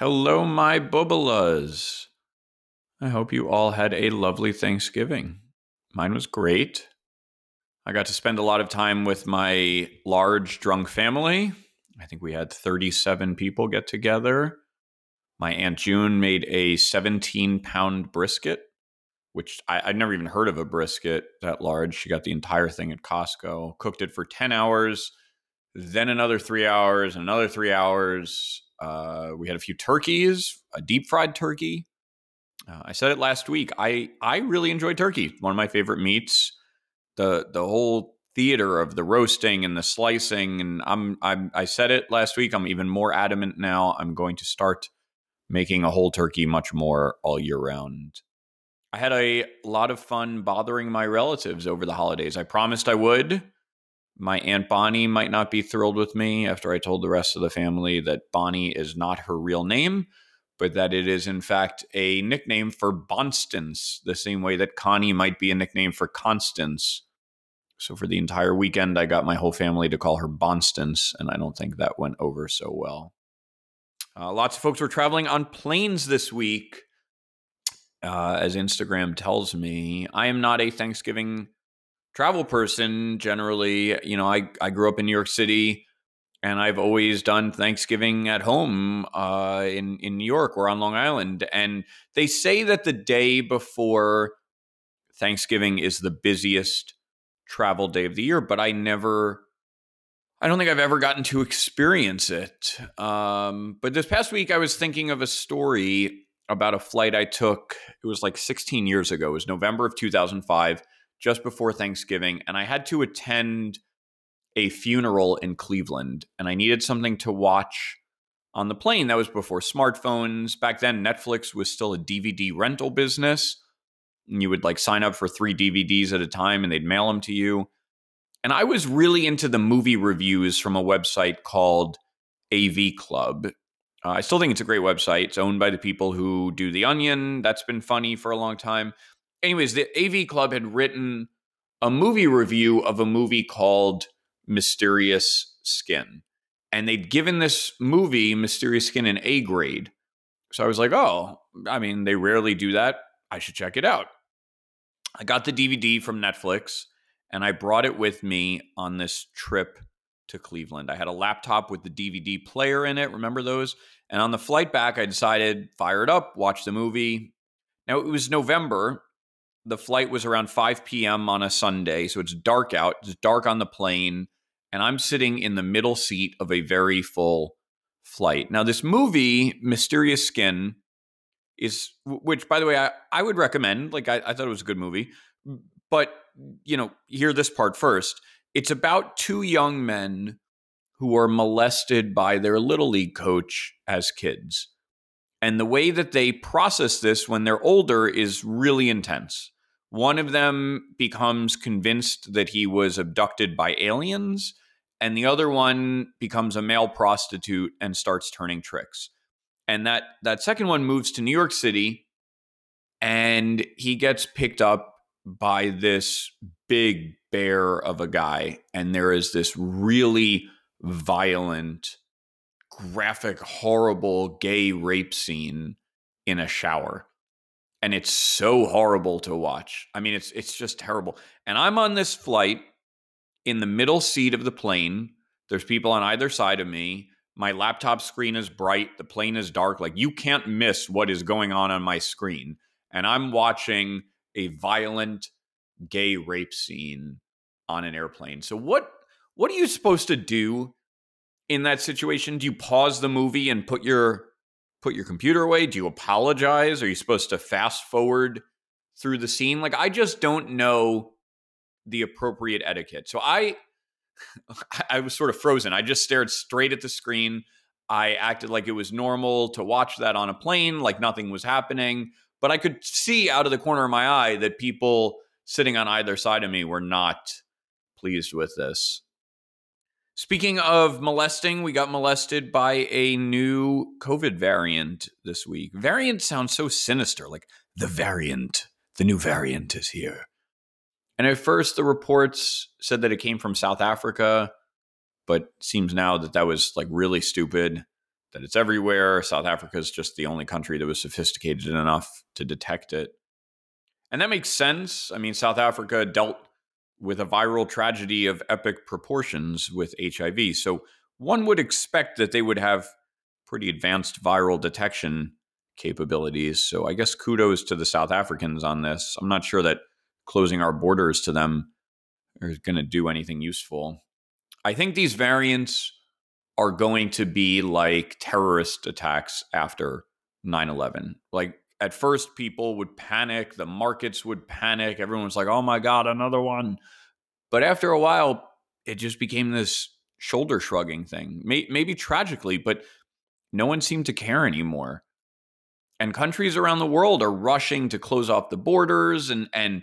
Hello, my bubelahs. I hope you all had a lovely Thanksgiving. Mine was great. I got to spend a lot of time with my large drunk family. I think we had 37 people get together. My Aunt June made a 17 pound brisket, which I, would never even heard of a brisket that large. She got the entire thing at Costco, cooked it for 10 hours, then another three hours, and another three hours. Uh, we had a few turkeys, a deep fried turkey. Uh, I said it last week. I I really enjoy turkey. One of my favorite meats. The the whole theater of the roasting and the slicing, and I'm I'm I said it last week. I'm even more adamant now. I'm going to start making a whole turkey much more all year round. I had a lot of fun bothering my relatives over the holidays. I promised I would my Aunt Bonnie might not be thrilled with me after I told the rest of the family that Bonnie is not her real name, but that it is, in fact, a nickname for Bonstance, the same way that Connie might be a nickname for Constance. So for the entire weekend, I got my whole family to call her Bonstance, and I don't think that went over so well. Uh, lots of folks were traveling on planes this week. Uh, as Instagram tells me, I am not a Thanksgiving travel person generally you know i i grew up in new york city and i've always done thanksgiving at home uh, in in new york or on long island and they say that the day before thanksgiving is the busiest travel day of the year but i never I don't think I've ever gotten to experience it. Um, but this past week, I was thinking of a story about a flight I took. It was like 16 years ago. It was November of 2005 just before Thanksgiving, and I had to attend a funeral in Cleveland, and I needed something to watch on the plane. That was before smartphones. Back then, Netflix was still a DVD rental business. And you would like sign up for three DVDs at a time and they'd mail them to you. And I was really into the movie reviews from a website called AV Club. Uh, I still think it's a great website. It's owned by the people who do The Onion. That's been funny for a long time anyways, the AV Club had written a movie review of a movie called Mysterious Skin. And they'd given this movie, Mysterious Skin, an A grade. So I was like, oh, I mean, they rarely do that. I should check it out. I got the DVD from Netflix and I brought it with me on this trip to Cleveland. I had a laptop with the DVD player in it. Remember those? And on the flight back, I decided, fire it up, watch the movie. Now, it was November, the flight was around 5 p.m. on a Sunday, so it's dark out. It's dark on the plane, and I'm sitting in the middle seat of a very full flight. Now, this movie, Mysterious Skin, is which, by the way, I, I would recommend. Like, I, I thought it was a good movie, but you know, hear this part first. It's about two young men who are molested by their little league coach as kids. And the way that they process this when they're older is really intense. One of them becomes convinced that he was abducted by aliens, and the other one becomes a male prostitute and starts turning tricks. And that that second one moves to New York City and he gets picked up by this big bear of a guy and there is this really violent graphic, horrible gay rape scene in a shower. And it's so horrible to watch. I mean, it's it's just terrible. And I'm on this flight in the middle seat of the plane. There's people on either side of me. My laptop screen is bright. The plane is dark. Like you can't miss what is going on on my screen. And I'm watching a violent gay rape scene on an airplane. So what what are you supposed to do in that situation? Do you pause the movie and put your put your computer away? Do you apologize? Are you supposed to fast forward through the scene? Like I just don't know the appropriate etiquette. So I I was sort of frozen. I just stared straight at the screen. I acted like it was normal to watch that on a plane, like nothing was happening. But I could see out of the corner of my eye that people sitting on either side of me were not pleased with this. Speaking of molesting, we got molested by a new COVID variant this week. Variant sounds so sinister, like the variant, the new variant is here. And at first, the reports said that it came from South Africa, but seems now that that was like really stupid. that it's everywhere. South Africa is just the only country that was sophisticated enough to detect it. And that makes sense. I mean, South Africa dealt with a viral tragedy of epic proportions with HIV. So one would expect that they would have pretty advanced viral detection capabilities. So I guess kudos to the South Africans on this. I'm not sure that closing our borders to them is going to do anything useful. I think these variants are going to be like terrorist attacks after 9 11. Like at first, people would panic, the markets would panic, everyone was like, oh my God, another one. But after a while, it just became this shoulder shrugging thing, maybe tragically, but no one seemed to care anymore. And countries around the world are rushing to close off the borders and, and,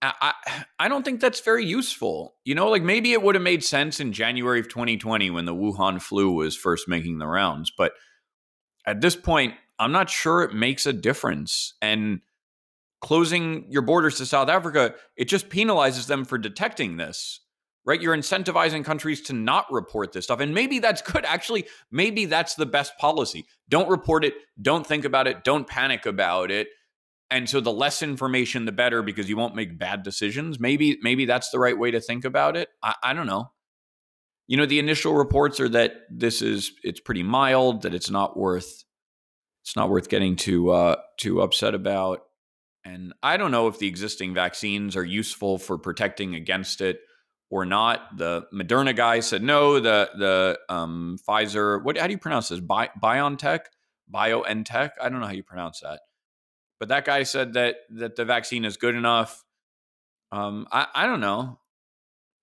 I, I don't think that's very useful. You know, like maybe it would have made sense in January of 2020 when the Wuhan flu was first making the rounds. But at this point, I'm not sure it makes a difference. And closing your borders to South Africa, it just penalizes them for detecting this, right? You're incentivizing countries to not report this stuff. And maybe that's good. Actually, maybe that's the best policy. Don't report it. Don't think about it. Don't panic about it. And so the less information, the better, because you won't make bad decisions. Maybe, maybe that's the right way to think about it. I, I don't know. You know, the initial reports are that this is it's pretty mild, that it's not worth it's not worth getting too uh, too upset about. And I don't know if the existing vaccines are useful for protecting against it or not. The Moderna guy said no. The the um, Pfizer, what how do you pronounce this? Bi- BioNTech, BioNTech. I don't know how you pronounce that, but that guy said that that the vaccine is good enough. Um, I I don't know.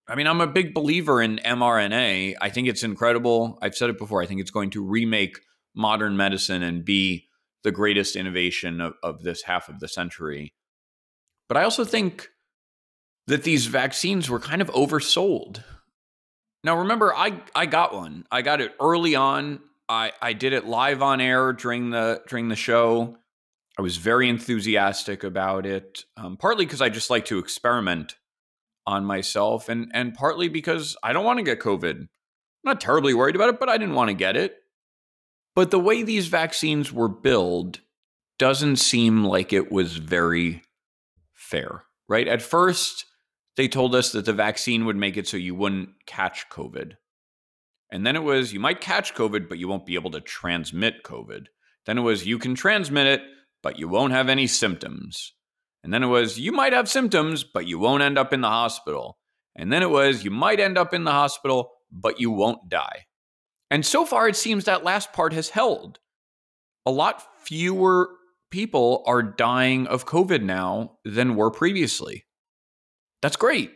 I mean, I'm a big believer in mRNA. I think it's incredible. I've said it before. I think it's going to remake modern medicine and be the greatest innovation of, of this half of the century. But I also think that these vaccines were kind of oversold. Now, remember, I, I got one. I got it early on. I, I did it live on air during the during the show. I was very enthusiastic about it, um, partly because I just like to experiment on myself, and and partly because I don't want to get COVID. I'm not terribly worried about it, but I didn't want to get it. But the way these vaccines were billed doesn't seem like it was very fair, right? At first, they told us that the vaccine would make it so you wouldn't catch COVID. And then it was you might catch COVID, but you won't be able to transmit COVID. Then it was you can transmit it, but you won't have any symptoms. And then it was you might have symptoms, but you won't end up in the hospital. And then it was you might end up in the hospital, but you won't die. And so far, it seems that last part has held. A lot fewer people are dying of COVID now than were previously. That's great.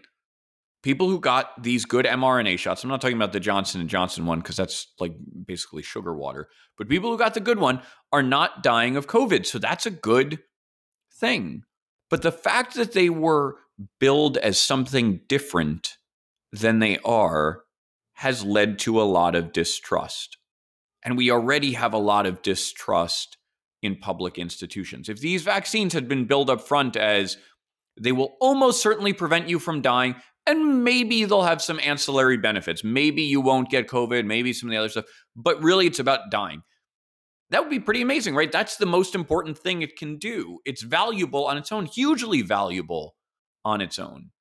People who got these good mRNA shots, I'm not talking about the Johnson and Johnson one because that's like basically sugar water, but people who got the good one are not dying of COVID. So that's a good thing. But the fact that they were billed as something different than they are has led to a lot of distrust. And we already have a lot of distrust in public institutions. If these vaccines had been billed up front as they will almost certainly prevent you from dying, and maybe they'll have some ancillary benefits. Maybe you won't get COVID, maybe some of the other stuff, but really it's about dying. That would be pretty amazing, right? That's the most important thing it can do. It's valuable on its own, hugely valuable on its own.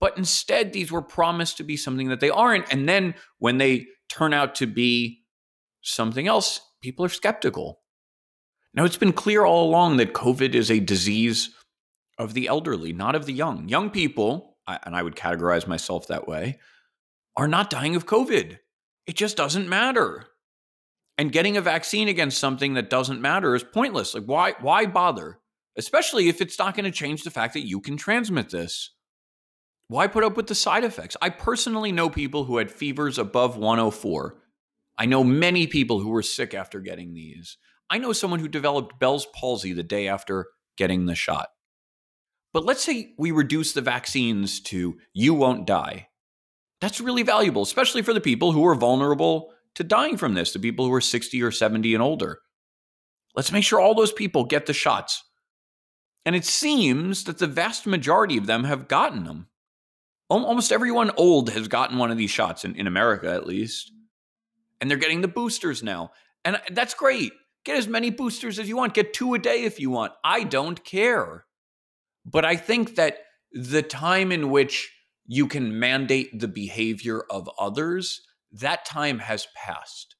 But instead, these were promised to be something that they aren't. And then when they turn out to be something else, people are skeptical. Now, it's been clear all along that COVID is a disease of the elderly, not of the young. Young people, and I would categorize myself that way, are not dying of COVID. It just doesn't matter. And getting a vaccine against something that doesn't matter is pointless. Like, why, why bother? Especially if it's not going to change the fact that you can transmit this. Why put up with the side effects? I personally know people who had fevers above 104. I know many people who were sick after getting these. I know someone who developed Bell's palsy the day after getting the shot. But let's say we reduce the vaccines to you won't die. That's really valuable, especially for the people who are vulnerable to dying from this, the people who are 60 or 70 and older. Let's make sure all those people get the shots. And it seems that the vast majority of them have gotten them almost everyone old has gotten one of these shots in, in America, at least. And they're getting the boosters now. And that's great. Get as many boosters as you want. Get two a day if you want. I don't care. But I think that the time in which you can mandate the behavior of others, that time has passed.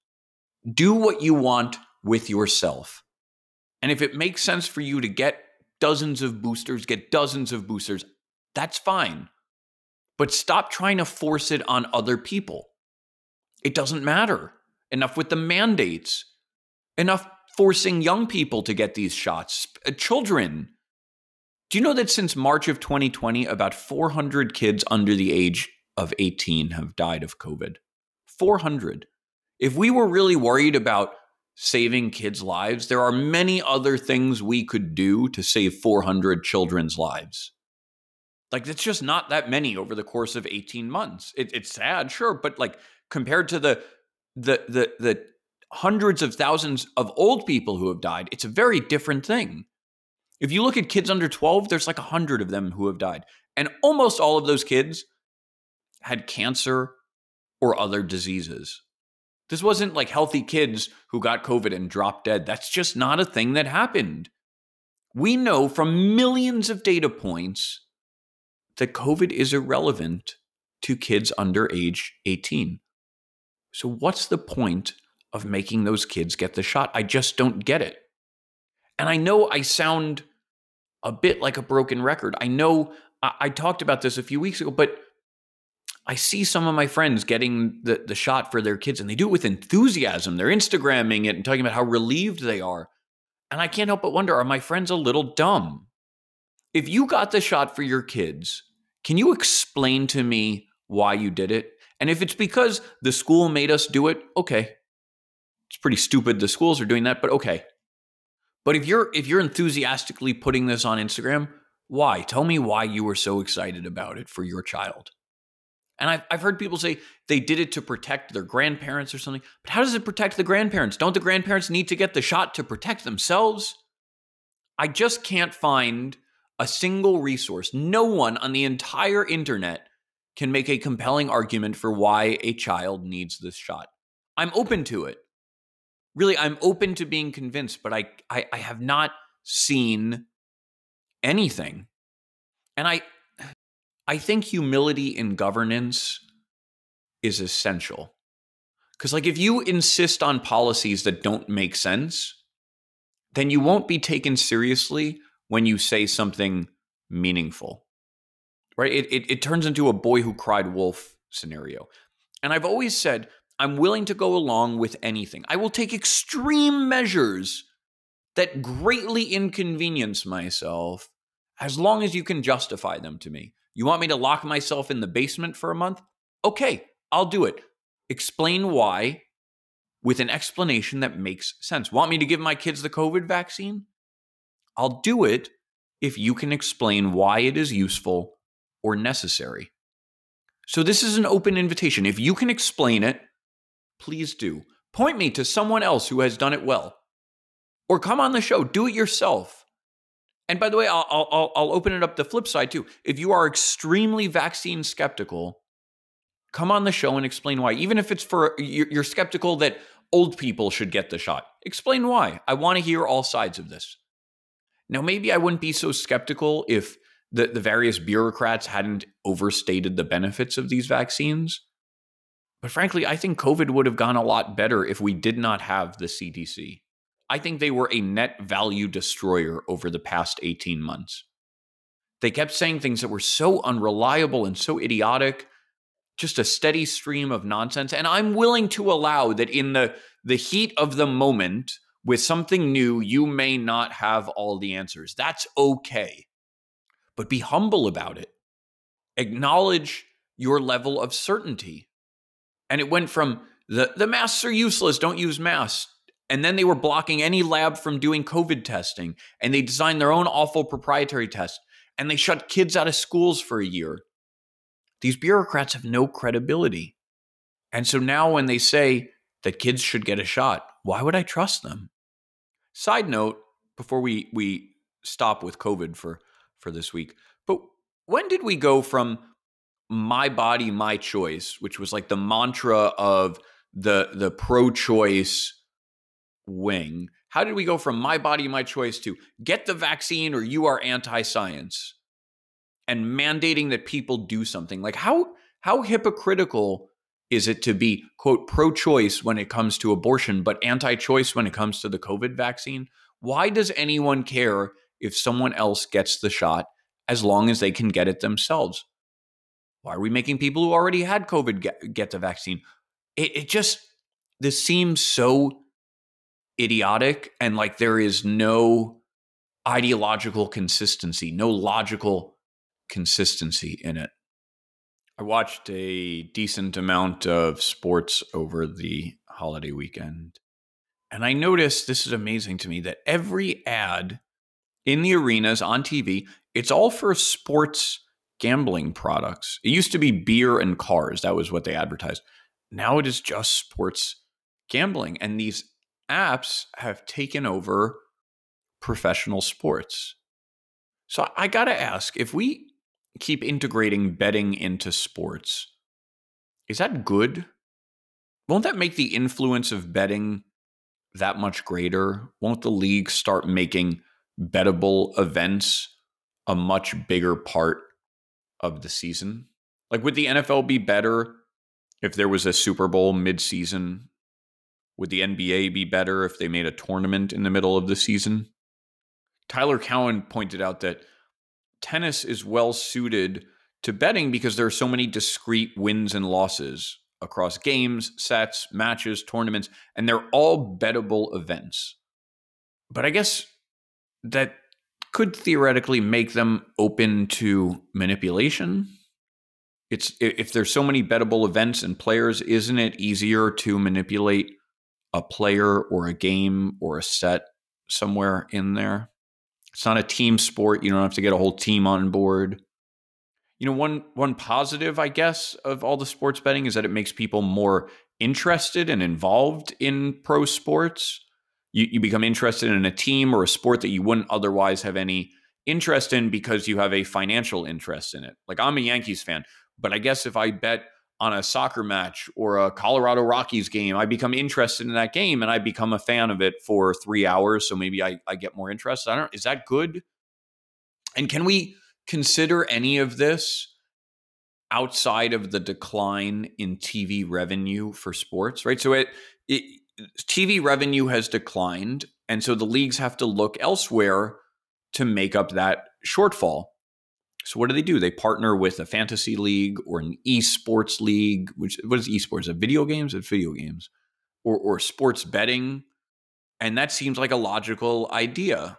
Do what you want with yourself. And if it makes sense for you to get dozens of boosters, get dozens of boosters, that's fine. But stop trying to force it on other people. It doesn't matter. Enough with the mandates. Enough forcing young people to get these shots. Uh, children. Do you know that since March of 2020, about 400 kids under the age of 18 have died of COVID? 400. If we were really worried about saving kids' lives, there are many other things we could do to save 400 children's lives. Like, it's just not that many over the course of 18 months. It, it's sad, sure, but like compared to the the the the hundreds of thousands of old people who have died, it's a very different thing. If you look at kids under 12, there's like a hundred of them who have died. And almost all of those kids had cancer or other diseases. This wasn't like healthy kids who got COVID and dropped dead. That's just not a thing that happened. We know from millions of data points that COVID is irrelevant to kids under age 18. So, what's the point of making those kids get the shot? I just don't get it. And I know I sound a bit like a broken record. I know I, I talked about this a few weeks ago, but I see some of my friends getting the, the shot for their kids and they do it with enthusiasm. They're Instagramming it and talking about how relieved they are. And I can't help but wonder are my friends a little dumb? If you got the shot for your kids, can you explain to me why you did it? And if it's because the school made us do it, okay. It's pretty stupid the schools are doing that, but okay. But if you're if you're enthusiastically putting this on Instagram, why? Tell me why you were so excited about it for your child. And I've, I've heard people say they did it to protect their grandparents or something. But how does it protect the grandparents? Don't the grandparents need to get the shot to protect themselves? I just can't find a single resource. No one on the entire internet can make a compelling argument for why a child needs this shot. I'm open to it. Really, I'm open to being convinced, but I, I, I have not seen anything. And I, I think humility in governance is essential. Because, like, if you insist on policies that don't make sense, then you won't be taken seriously when you say something meaningful, right? It, it, it turns into a boy who cried wolf scenario. And I've always said, I'm willing to go along with anything. I will take extreme measures that greatly inconvenience myself as long as you can justify them to me. You want me to lock myself in the basement for a month? Okay, I'll do it. Explain why with an explanation that makes sense. Want me to give my kids the COVID vaccine? I'll do it if you can explain why it is useful or necessary. So, this is an open invitation. If you can explain it, please do. Point me to someone else who has done it well. Or come on the show, do it yourself. And by the way, I'll, I'll, I'll open it up the flip side too. If you are extremely vaccine skeptical, come on the show and explain why. Even if it's for you're skeptical that old people should get the shot, explain why. I want to hear all sides of this. Now, maybe I wouldn't be so skeptical if the, the various bureaucrats hadn't overstated the benefits of these vaccines. But frankly, I think COVID would have gone a lot better if we did not have the CDC. I think they were a net value destroyer over the past 18 months. They kept saying things that were so unreliable and so idiotic, just a steady stream of nonsense. And I'm willing to allow that in the, the heat of the moment, with something new, you may not have all the answers. That's okay. But be humble about it. Acknowledge your level of certainty. And it went from the, the masks are useless, don't use masks, and then they were blocking any lab from doing COVID testing. And they designed their own awful proprietary test. And they shut kids out of schools for a year. These bureaucrats have no credibility. And so now when they say that kids should get a shot, why would I trust them? Side note, before we, we stop with COVID for, for this week, but when did we go from my body, my choice, which was like the mantra of the the pro choice wing. How did we go from my body, my choice to get the vaccine or you are anti science and mandating that people do something? Like, how, how hypocritical is it to be, quote, pro choice when it comes to abortion, but anti choice when it comes to the COVID vaccine? Why does anyone care if someone else gets the shot as long as they can get it themselves? Why are we making people who already had COVID get, get the vaccine? It, it just, this seems so idiotic and like there is no ideological consistency, no logical consistency in it. I watched a decent amount of sports over the holiday weekend. And I noticed this is amazing to me that every ad in the arenas on TV, it's all for sports gambling products. It used to be beer and cars, that was what they advertised. Now it is just sports gambling. And these apps have taken over professional sports. So I got to ask if we keep integrating betting into sports, is that good? Won't that make the influence of betting that much greater? Won't the league start making bettable events a much bigger part of the season? Like, would the NFL be better if there was a Super Bowl mid-season? Would the NBA be better if they made a tournament in the middle of the season? Tyler Cowen pointed out that tennis is well suited to betting because there are so many discrete wins and losses across games, sets, matches, tournaments, and they're all bettable events. But I guess that could theoretically make them open to manipulation. It's if there's so many bettable events and players, isn't it easier to manipulate a player or a game or a set somewhere in there? It's not a team sport. You don't have to get a whole team on board. You know, one one positive, I guess, of all the sports betting is that it makes people more interested and involved in pro sports. You, you become interested in a team or a sport that you wouldn't otherwise have any interest in because you have a financial interest in it. Like I'm a Yankees fan, but I guess if I bet on a soccer match or a Colorado Rockies game, I become interested in that game and I become a fan of it for three hours. So maybe I, I get more interest. I don't is that good? And can we consider any of this outside of the decline in TV revenue for sports? Right. So it, it TV revenue has declined. And so the leagues have to look elsewhere to make up that shortfall. So what do they do? They partner with a fantasy league or an esports league, which what is esports? A video games? It's video games. Or or sports betting. And that seems like a logical idea.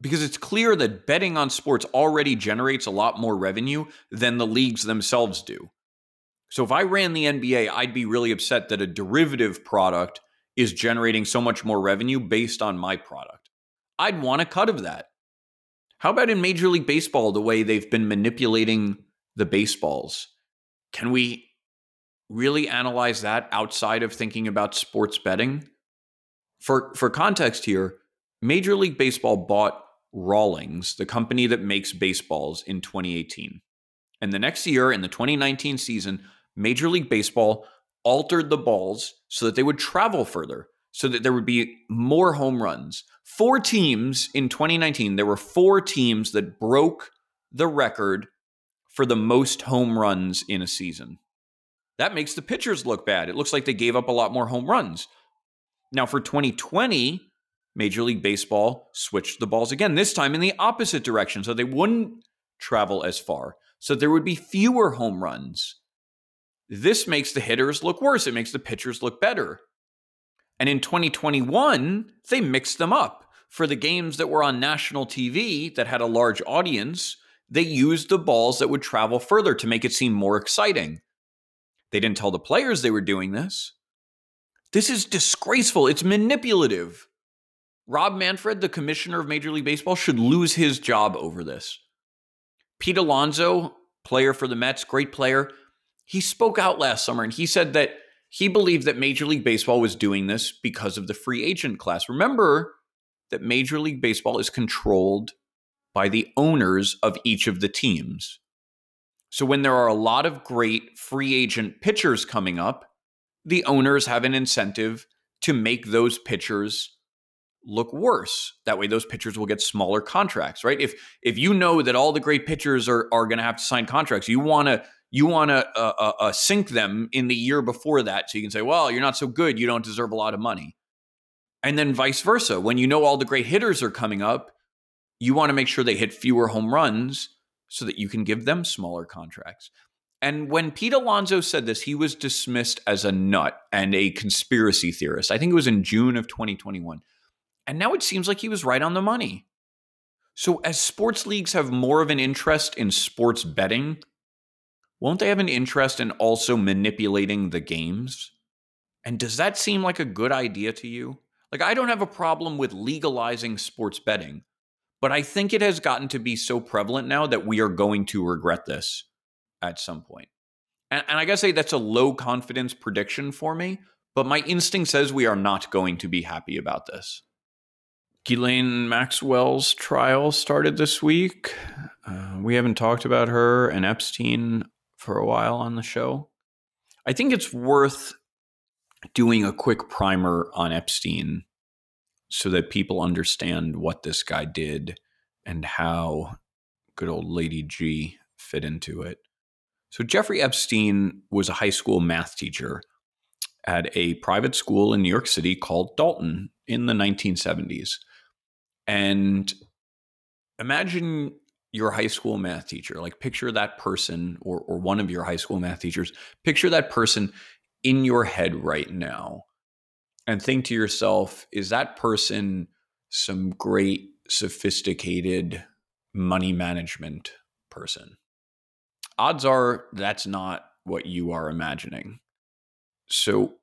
Because it's clear that betting on sports already generates a lot more revenue than the leagues themselves do. So if I ran the NBA, I'd be really upset that a derivative product is generating so much more revenue based on my product. I'd want a cut of that. How about in Major League Baseball, the way they've been manipulating the baseballs? Can we really analyze that outside of thinking about sports betting? For, for context here, Major League Baseball bought Rawlings, the company that makes baseballs, in 2018. And the next year, in the 2019 season, Major League Baseball altered the balls so that they would travel further so that there would be more home runs. Four teams in 2019, there were four teams that broke the record for the most home runs in a season. That makes the pitchers look bad. It looks like they gave up a lot more home runs. Now, for 2020, Major League Baseball switched the balls again, this time in the opposite direction, so they wouldn't travel as far, so there would be fewer home runs. This makes the hitters look worse. It makes the pitchers look better. And in 2021, they mixed them up. For the games that were on national TV that had a large audience, they used the balls that would travel further to make it seem more exciting. They didn't tell the players they were doing this. This is disgraceful. It's manipulative. Rob Manfred, the commissioner of Major League Baseball, should lose his job over this. Pete Alonso, player for the Mets, great player, he spoke out last summer and he said that he believed that Major League Baseball was doing this because of the free agent class. Remember that Major League Baseball is controlled by the owners of each of the teams. So when there are a lot of great free agent pitchers coming up, the owners have an incentive to make those pitchers look worse. That way those pitchers will get smaller contracts, right? If if you know that all the great pitchers are are going to have to sign contracts, you want to you want to uh, uh, uh, sink them in the year before that so you can say, "Well, you're not so good, you don't deserve a lot of money." And then vice versa. When you know all the great hitters are coming up, you want to make sure they hit fewer home runs so that you can give them smaller contracts. And when Pete Alonso said this, he was dismissed as a nut and a conspiracy theorist. I think it was in June of 2021. And now it seems like he was right on the money. So, as sports leagues have more of an interest in sports betting, won't they have an interest in also manipulating the games? And does that seem like a good idea to you? Like, I don't have a problem with legalizing sports betting, but I think it has gotten to be so prevalent now that we are going to regret this at some point. And, and I gotta say, that's a low confidence prediction for me, but my instinct says we are not going to be happy about this. Ghislaine Maxwell's trial started this week. Uh, we haven't talked about her and Epstein for a while on the show. I think it's worth doing a quick primer on Epstein so that people understand what this guy did and how good old Lady G fit into it. So, Jeffrey Epstein was a high school math teacher at a private school in New York City called Dalton in the 1970s. And imagine your high school math teacher, like picture that person or, or one of your high school math teachers, picture that person in your head right now and think to yourself, is that person some great, sophisticated money management person? Odds are that's not what you are imagining. So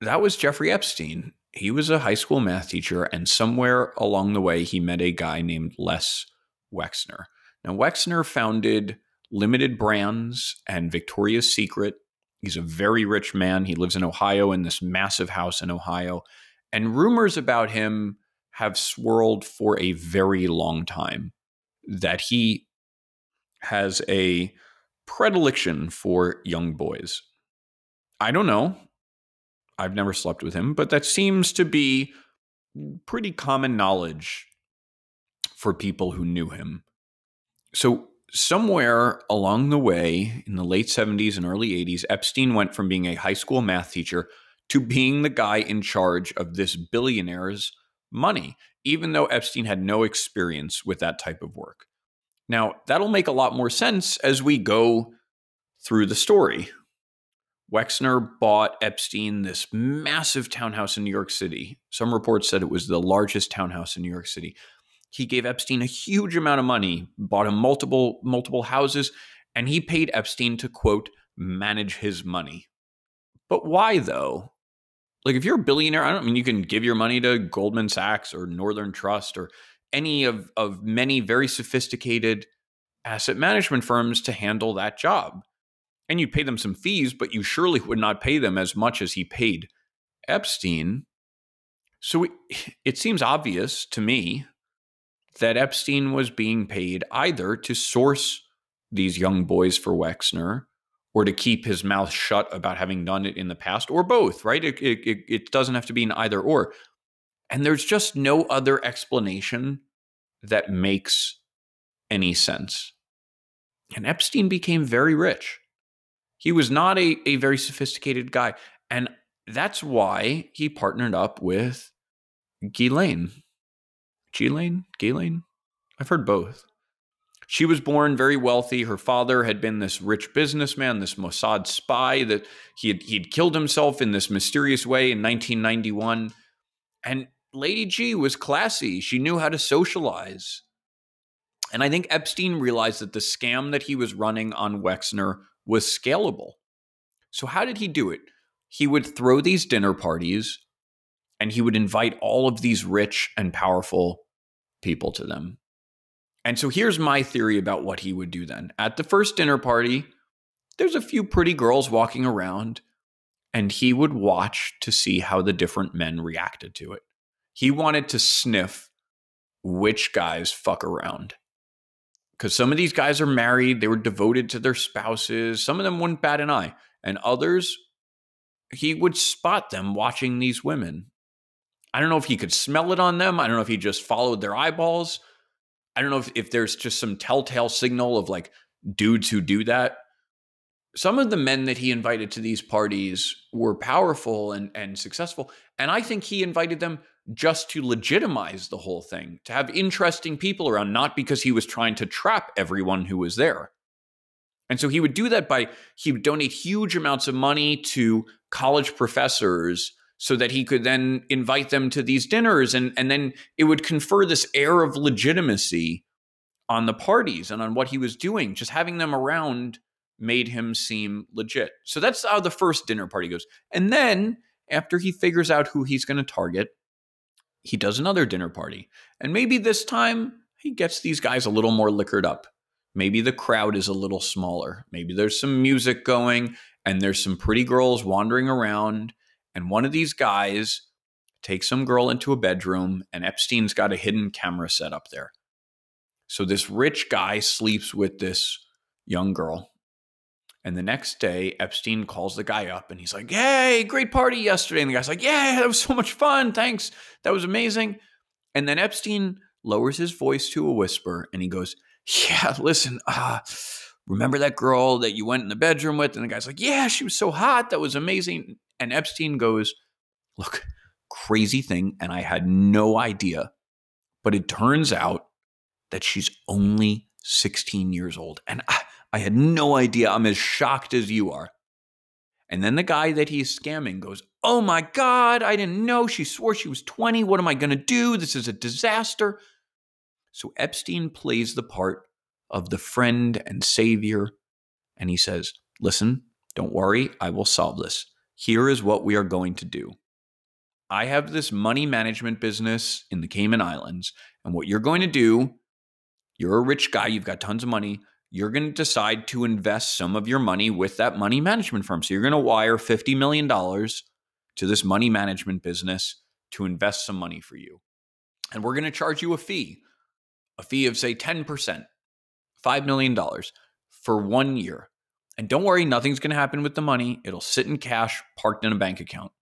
that was Jeffrey Epstein he was a high school math teacher, and somewhere along the way, he met a guy named Les Wexner. Now, Wexner founded Limited Brands and Victoria's Secret. He's a very rich man. He lives in Ohio in this massive house in Ohio. And rumors about him have swirled for a very long time that he has a predilection for young boys. I don't know. I've never slept with him, but that seems to be pretty common knowledge for people who knew him. So, somewhere along the way in the late 70s and early 80s, Epstein went from being a high school math teacher to being the guy in charge of this billionaire's money, even though Epstein had no experience with that type of work. Now, that'll make a lot more sense as we go through the story. Wexner bought Epstein this massive townhouse in New York City. Some reports said it was the largest townhouse in New York City. He gave Epstein a huge amount of money, bought him multiple multiple houses, and he paid Epstein to quote manage his money. But why though? Like if you're a billionaire, I don't I mean you can give your money to Goldman Sachs or Northern Trust or any of of many very sophisticated asset management firms to handle that job and you'd pay them some fees, but you surely would not pay them as much as he paid Epstein. So it, it seems obvious to me that Epstein was being paid either to source these young boys for Wexner or to keep his mouth shut about having done it in the past, or both, right? It, it, it doesn't have to be an either or. And there's just no other explanation that makes any sense. And Epstein became very rich. He was not a, a very sophisticated guy. And that's why he partnered up with Ghislaine. Ghislaine? Ghislaine? I've heard both. She was born very wealthy. Her father had been this rich businessman, this Mossad spy that he had he'd killed himself in this mysterious way in 1991. And Lady G was classy. She knew how to socialize. And I think Epstein realized that the scam that he was running on Wexner was scalable. So, how did he do it? He would throw these dinner parties and he would invite all of these rich and powerful people to them. And so, here's my theory about what he would do then. At the first dinner party, there's a few pretty girls walking around, and he would watch to see how the different men reacted to it. He wanted to sniff which guys fuck around because some of these guys are married, they were devoted to their spouses. Some of them wouldn't bat an eye, and others, he would spot them watching these women I don't know if he could smell it on them. I don't know if he just followed their eyeballs. I don't know if, if there's just some telltale signal of like dudes who do that. Some of the men that he invited to these parties were powerful and, and successful. And I think he invited them just to legitimize the whole thing, to have interesting people around, not because he was trying to trap everyone who was there. And so he would do that by he would donate huge amounts of money to college professors so that he could then invite them to these dinners and and then it would confer this air of legitimacy on the parties and on what he was doing. Just having them around made him seem legit. So that's how the first dinner party goes. And then after he figures out who he's going to target he does another dinner party. And maybe this time he gets these guys a little more liquored up. Maybe the crowd is a little smaller. Maybe there's some music going and there's some pretty girls wandering around and one of these guys takes some girl into a bedroom, and Epstein's got a hidden camera set up there. So this rich guy sleeps with this young girl. And the next day, Epstein calls the guy up and he's like, Hey, great party yesterday. And the guy's like, Yeah, that was so much fun. Thanks. That was amazing. And then Epstein lowers his voice to a whisper and he goes, Yeah, listen, uh, remember that girl that you went in the bedroom with? And the guy's like, Yeah, she was so hot. That was amazing. And Epstein goes, Look, crazy thing. And I had no idea. But it turns out that she's only 16 years old. And I, I had no idea. I'm as shocked as you are. And then the guy that he's scamming goes, Oh my God, I didn't know. She swore she was 20. What am I going to do? This is a disaster. So Epstein plays the part of the friend and savior. And he says, Listen, don't worry, I will solve this here is what we are going to do. I have this money management business in the Cayman Islands. And what you're going to do, you're a rich guy, you've got tons of money. You're going to decide to invest some of your money with that money management firm. So you're going to wire $50 million to this money management business to invest some money for you. And we're going to charge you a fee, a fee of, say, 10%, $5 million for one year. And don't worry, nothing's going to happen with the money. It'll sit in cash parked in a bank account.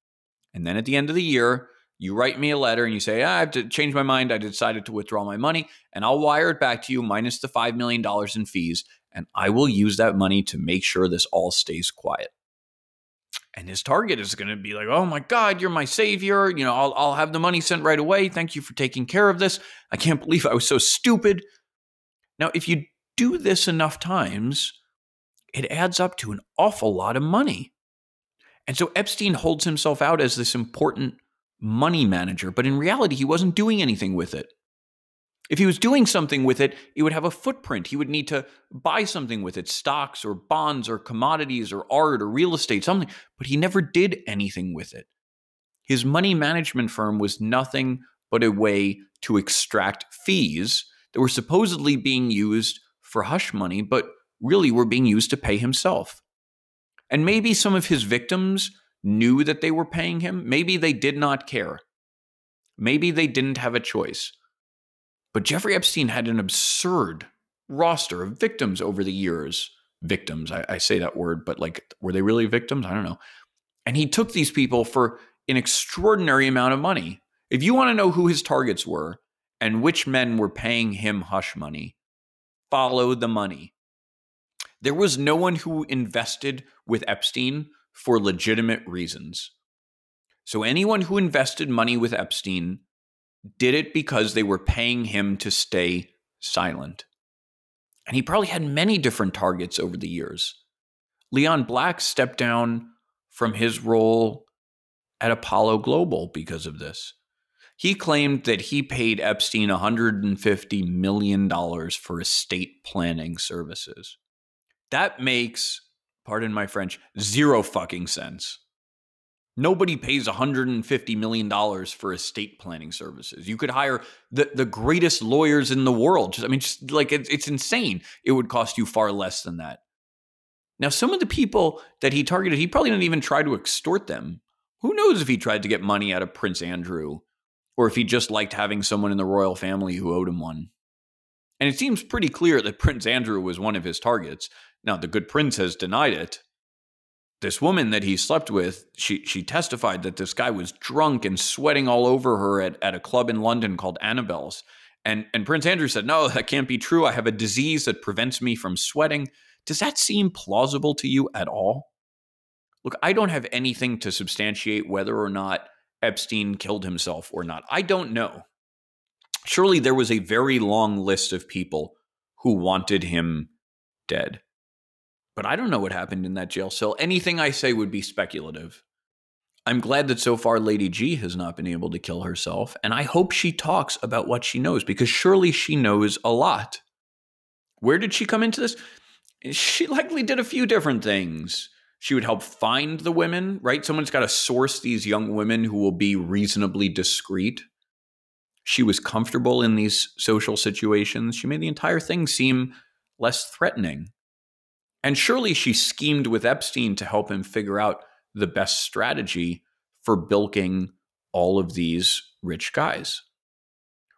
And then at the end of the year, you write me a letter and you say, ah, I have to change my mind. I decided to withdraw my money and I'll wire it back to you minus the $5 million in fees. And I will use that money to make sure this all stays quiet. And his target is going to be like, oh my God, you're my savior. You know, I'll, I'll have the money sent right away. Thank you for taking care of this. I can't believe I was so stupid. Now, if you do this enough times, it adds up to an awful lot of money. And so Epstein holds himself out as this important money manager, but in reality, he wasn't doing anything with it. If he was doing something with it, it would have a footprint. He would need to buy something with it stocks or bonds or commodities or art or real estate, something, but he never did anything with it. His money management firm was nothing but a way to extract fees that were supposedly being used for hush money, but really were being used to pay himself. And maybe some of his victims knew that they were paying him. Maybe they did not care. Maybe they didn't have a choice. But Jeffrey Epstein had an absurd roster of victims over the years. Victims, I, I, say that word, but like, were they really victims? I don't know. And he took these people for an extraordinary amount of money. If you want to know who his targets were and which men were paying him hush money, follow the money. There was no one who invested with Epstein for legitimate reasons. So anyone who invested money with Epstein did it because they were paying him to stay silent. And he probably had many different targets over the years. Leon Black stepped down from his role at Apollo Global because of this. He claimed that he paid Epstein $150 million for estate planning services. That makes, pardon my French, zero fucking sense. Nobody pays $150 million for estate planning services. You could hire the, the greatest lawyers in the world. Just, I mean, just like it, it's insane. It would cost you far less than that. Now, some of the people that he targeted, he probably didn't even try to extort them. Who knows if he tried to get money out of Prince Andrew or if he just liked having someone in the royal family who owed him one. And it seems pretty clear that Prince Andrew was one of his targets. Now, the good prince has denied it, this woman that he slept with, she she testified that this guy was drunk and sweating all over her at, at a club in London called Annabel's. And and Prince Andrew said, No, that can't be true. I have a disease that prevents me from sweating. Does that seem plausible to you at all? Look, I don't have anything to substantiate whether or not Epstein killed himself or not. I don't know. Surely there was a very long list of people who wanted him dead. But I don't know what happened in that jail cell. Anything I say would be speculative. I'm glad that so far Lady G has not been able to kill herself, and I hope she talks about what she knows because surely she knows a lot. Where did she come into this? She likely did a few different things. She would help find the women, right? Someone's got to source these young women who will be reasonably discreet. She was comfortable in these social situations. She made the entire thing seem less threatening. And surely she schemed with Epstein to help him figure out the best strategy for bilking all of these rich guys.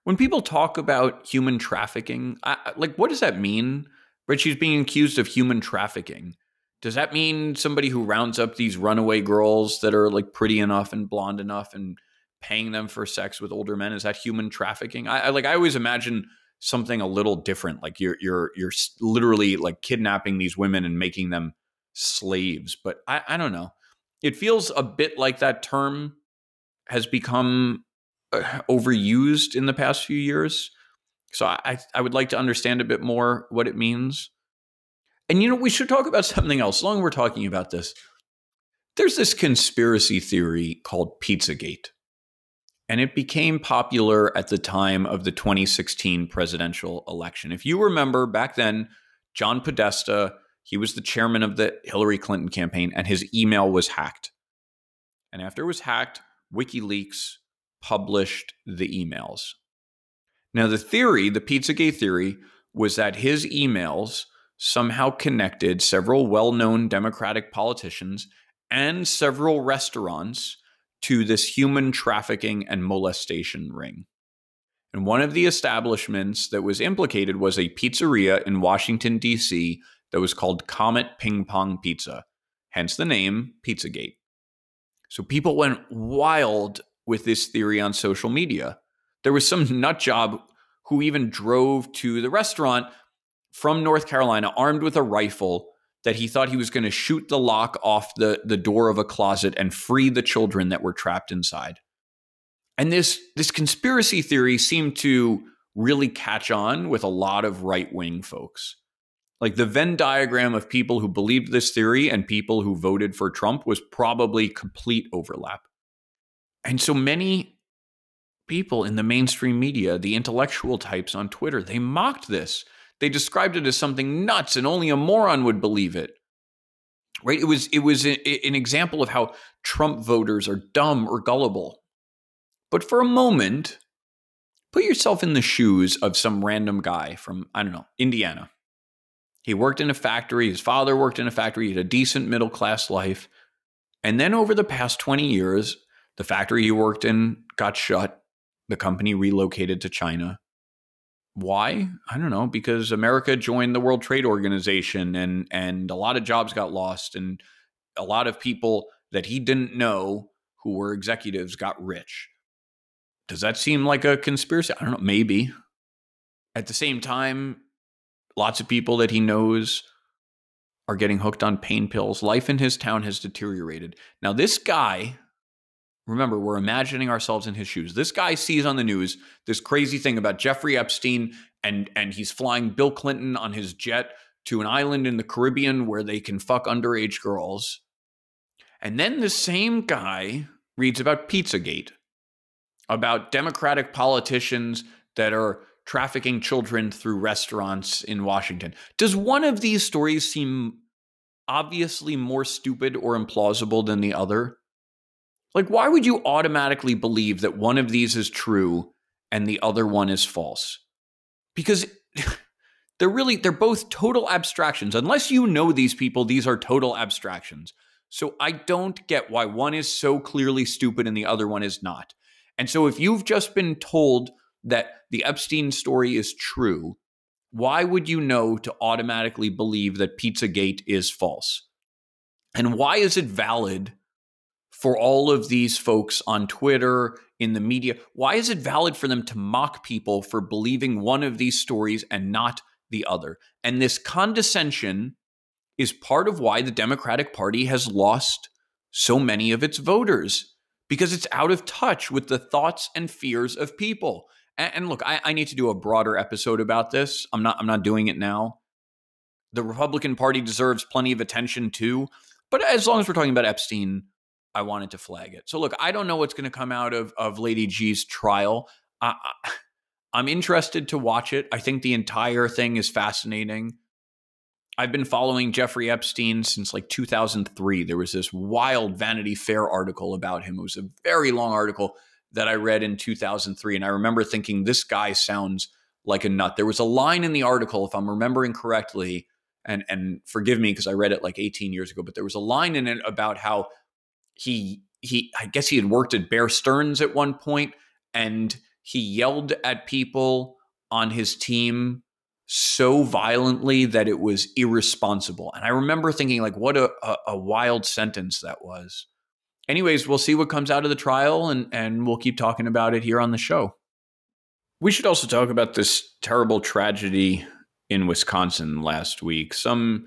When people talk about human trafficking, I, like what does that mean? Right? She's being accused of human trafficking. Does that mean somebody who rounds up these runaway girls that are like pretty enough and blonde enough and paying them for sex with older men? Is that human trafficking? I, I like I always imagine something a little different. Like you're you're you're literally like kidnapping these women and making them slaves. But I, I don't know. It feels a bit like that term has become uh, overused in the past few years. So I I would like to understand a bit more what it means. And you know, we should talk about something else. As long we're talking about this, there's this conspiracy theory called Pizzagate. And it became popular at the time of the 2016 presidential election. If you remember back then, John Podesta, he was the chairman of the Hillary Clinton campaign, and his email was hacked. And after it was hacked, WikiLeaks published the emails. Now, the theory, the Pizzagate theory, was that his emails somehow connected several well known Democratic politicians and several restaurants to this human trafficking and molestation ring. And one of the establishments that was implicated was a pizzeria in Washington, D.C., that was called Comet Ping Pong Pizza, hence the name Pizzagate. So people went wild with this theory on social media. There was some nut job who even drove to the restaurant from North Carolina armed with a rifle that he thought he was going to shoot the lock off the, the door of a closet and free the children that were trapped inside. And this this conspiracy theory seemed to really catch on with a lot of right-wing folks. Like the Venn diagram of people who believed this theory and people who voted for Trump was probably complete overlap. And so many people in the mainstream media, the intellectual types on Twitter, they mocked this. They described it as something nuts and only a moron would believe it. Right? It was it was a, an example of how Trump voters are dumb or gullible. But for a moment, put yourself in the shoes of some random guy from I don't know, Indiana. He worked in a factory, his father worked in a factory, he had a decent middle class life. And then over the past 20 years, the factory he worked in got shut. The company relocated to China. Why? I don't know. Because America joined the World Trade Organization, and and a lot of jobs got lost, and a lot of people that he didn't know who were executives got rich. Does that seem like a conspiracy? I don't know. Maybe. At the same time, lots of people that he knows are getting hooked on pain pills. Life in his town has deteriorated. Now, this guy Remember, we're imagining ourselves in his shoes. This guy sees on the news this crazy thing about Jeffrey Epstein and and he's flying Bill Clinton on his jet to an island in the Caribbean where they can fuck underage girls. And then the same guy reads about Pizzagate, about Democratic politicians that are trafficking children through restaurants in Washington. Does one of these stories seem obviously more stupid or implausible than the other? Like, why would you automatically believe that one of these is true and the other one is false? Because they're really, they're both total abstractions. Unless you know these people, these are total abstractions. So I don't get why one is so clearly stupid and the other one is not. And so if you've just been told that the Epstein story is true, why would you know to automatically believe that Pizzagate is false? And why is it valid for all of these folks on Twitter, in the media? Why is it valid for them to mock people for believing one of these stories and not the other? And this condescension is part of why the Democratic Party has lost so many of its voters because it's out of touch with the thoughts and fears of people. And, look, I, I need to do a broader episode about this. I'm not. I'm not doing it now. The Republican Party deserves plenty of attention too. But as long as we're talking about Epstein, I wanted to flag it. So look, I don't know what's going to come out of of Lady G's trial. I, I'm interested to watch it. I think the entire thing is fascinating. I've been following Jeffrey Epstein since like 2003. There was this wild Vanity Fair article about him. It was a very long article that I read in 2003. And I remember thinking, this guy sounds like a nut. There was a line in the article, if I'm remembering correctly, and, and forgive me because I read it like 18 years ago, but there was a line in it about how he, he, I guess he had worked at Bear Stearns at one point and he yelled at people on his team so violently that it was irresponsible. And I remember thinking, like, what a, a, a wild sentence that was anyways, we'll see what comes out of the trial and, and we'll keep talking about it here on the show. We should also talk about this terrible tragedy in Wisconsin last week. Some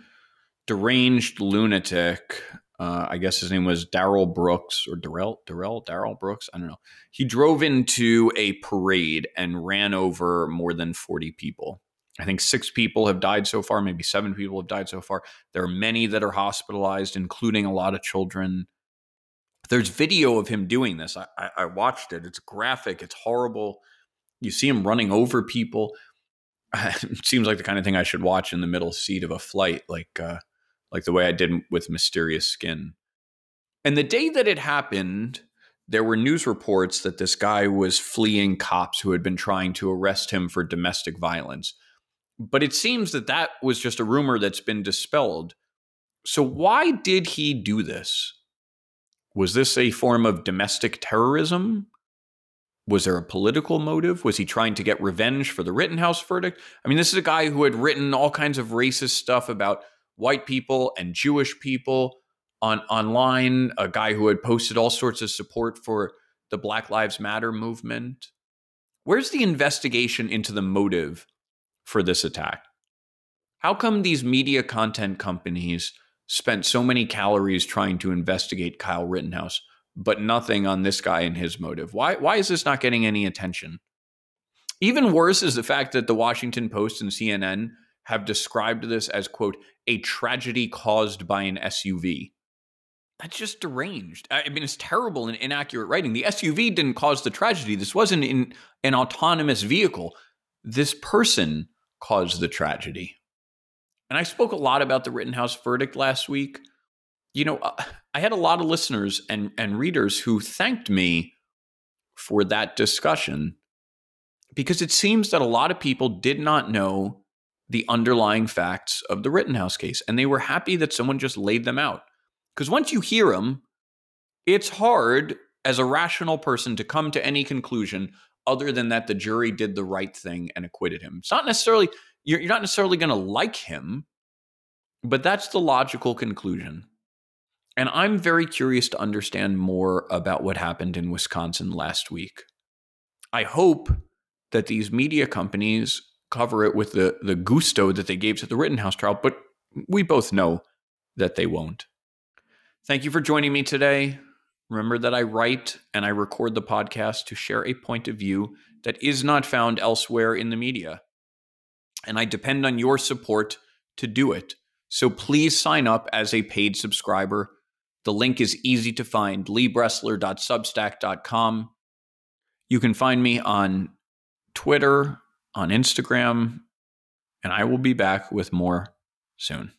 deranged lunatic, uh, I guess his name was Daryl Brooks or Darrell, Darrell, Darrell Brooks. I don't know. He drove into a parade and ran over more than 40 people. I think six people have died so far, maybe seven people have died so far. There are many that are hospitalized, including a lot of children. There's video of him doing this. I, I, I watched it. It's graphic. It's horrible. You see him running over people. it seems like the kind of thing I should watch in the middle seat of a flight, like uh, like the way I did with Mysterious Skin. And the day that it happened, there were news reports that this guy was fleeing cops who had been trying to arrest him for domestic violence. But it seems that that was just a rumor that's been dispelled. So why did he do this? Was this a form of domestic terrorism? Was there a political motive? Was he trying to get revenge for the Rittenhouse verdict? I mean, this is a guy who had written all kinds of racist stuff about white people and Jewish people on online, a guy who had posted all sorts of support for the Black Lives Matter movement. Where's the investigation into the motive for this attack? How come these media content companies spent so many calories trying to investigate Kyle Rittenhouse, but nothing on this guy and his motive. Why why is this not getting any attention? Even worse is the fact that the Washington Post and CNN have described this as quote a tragedy caused by an SUV. That's just deranged. I mean, it's terrible and inaccurate writing. The SUV didn't cause the tragedy. This wasn't in an autonomous vehicle. This person caused the tragedy. And I spoke a lot about the Rittenhouse verdict last week. You know, uh, I had a lot of listeners and, and readers who thanked me for that discussion because it seems that a lot of people did not know the underlying facts of the Rittenhouse case. And they were happy that someone just laid them out. Because once you hear them, it's hard as a rational person to come to any conclusion other than that the jury did the right thing and acquitted him. It's not necessarily you're, you're not necessarily going to like him, but that's the logical conclusion. And I'm very curious to understand more about what happened in Wisconsin last week. I hope that these media companies cover it with the, the gusto that they gave to the Rittenhouse trial, but we both know that they won't. Thank you for joining me today. Remember that I write and I record the podcast to share a point of view that is not found elsewhere in the media and I depend on your support to do it. So please sign up as a paid subscriber. The link is easy to find leebressler.substack.com. You can find me on Twitter, on Instagram, and I will be back with more soon.